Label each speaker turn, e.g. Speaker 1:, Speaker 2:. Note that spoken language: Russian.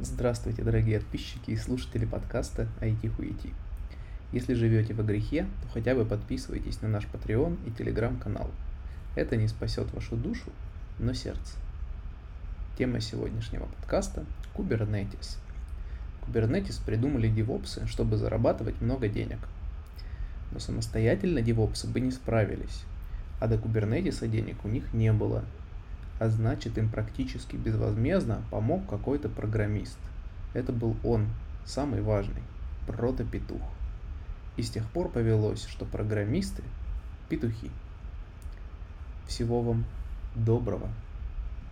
Speaker 1: Здравствуйте, дорогие подписчики и слушатели подкаста IT Хуити. Если живете во грехе, то хотя бы подписывайтесь на наш Patreon и Telegram-канал. Это не спасет вашу душу, но сердце. Тема сегодняшнего подкаста – Kubernetes. Kubernetes придумали девопсы, чтобы зарабатывать много денег. Но самостоятельно девопсы бы не справились, а до Kubernetes денег у них не было – а значит им практически безвозмездно помог какой-то программист. Это был он, самый важный, протопетух. И с тех пор повелось, что программисты – петухи. Всего вам доброго.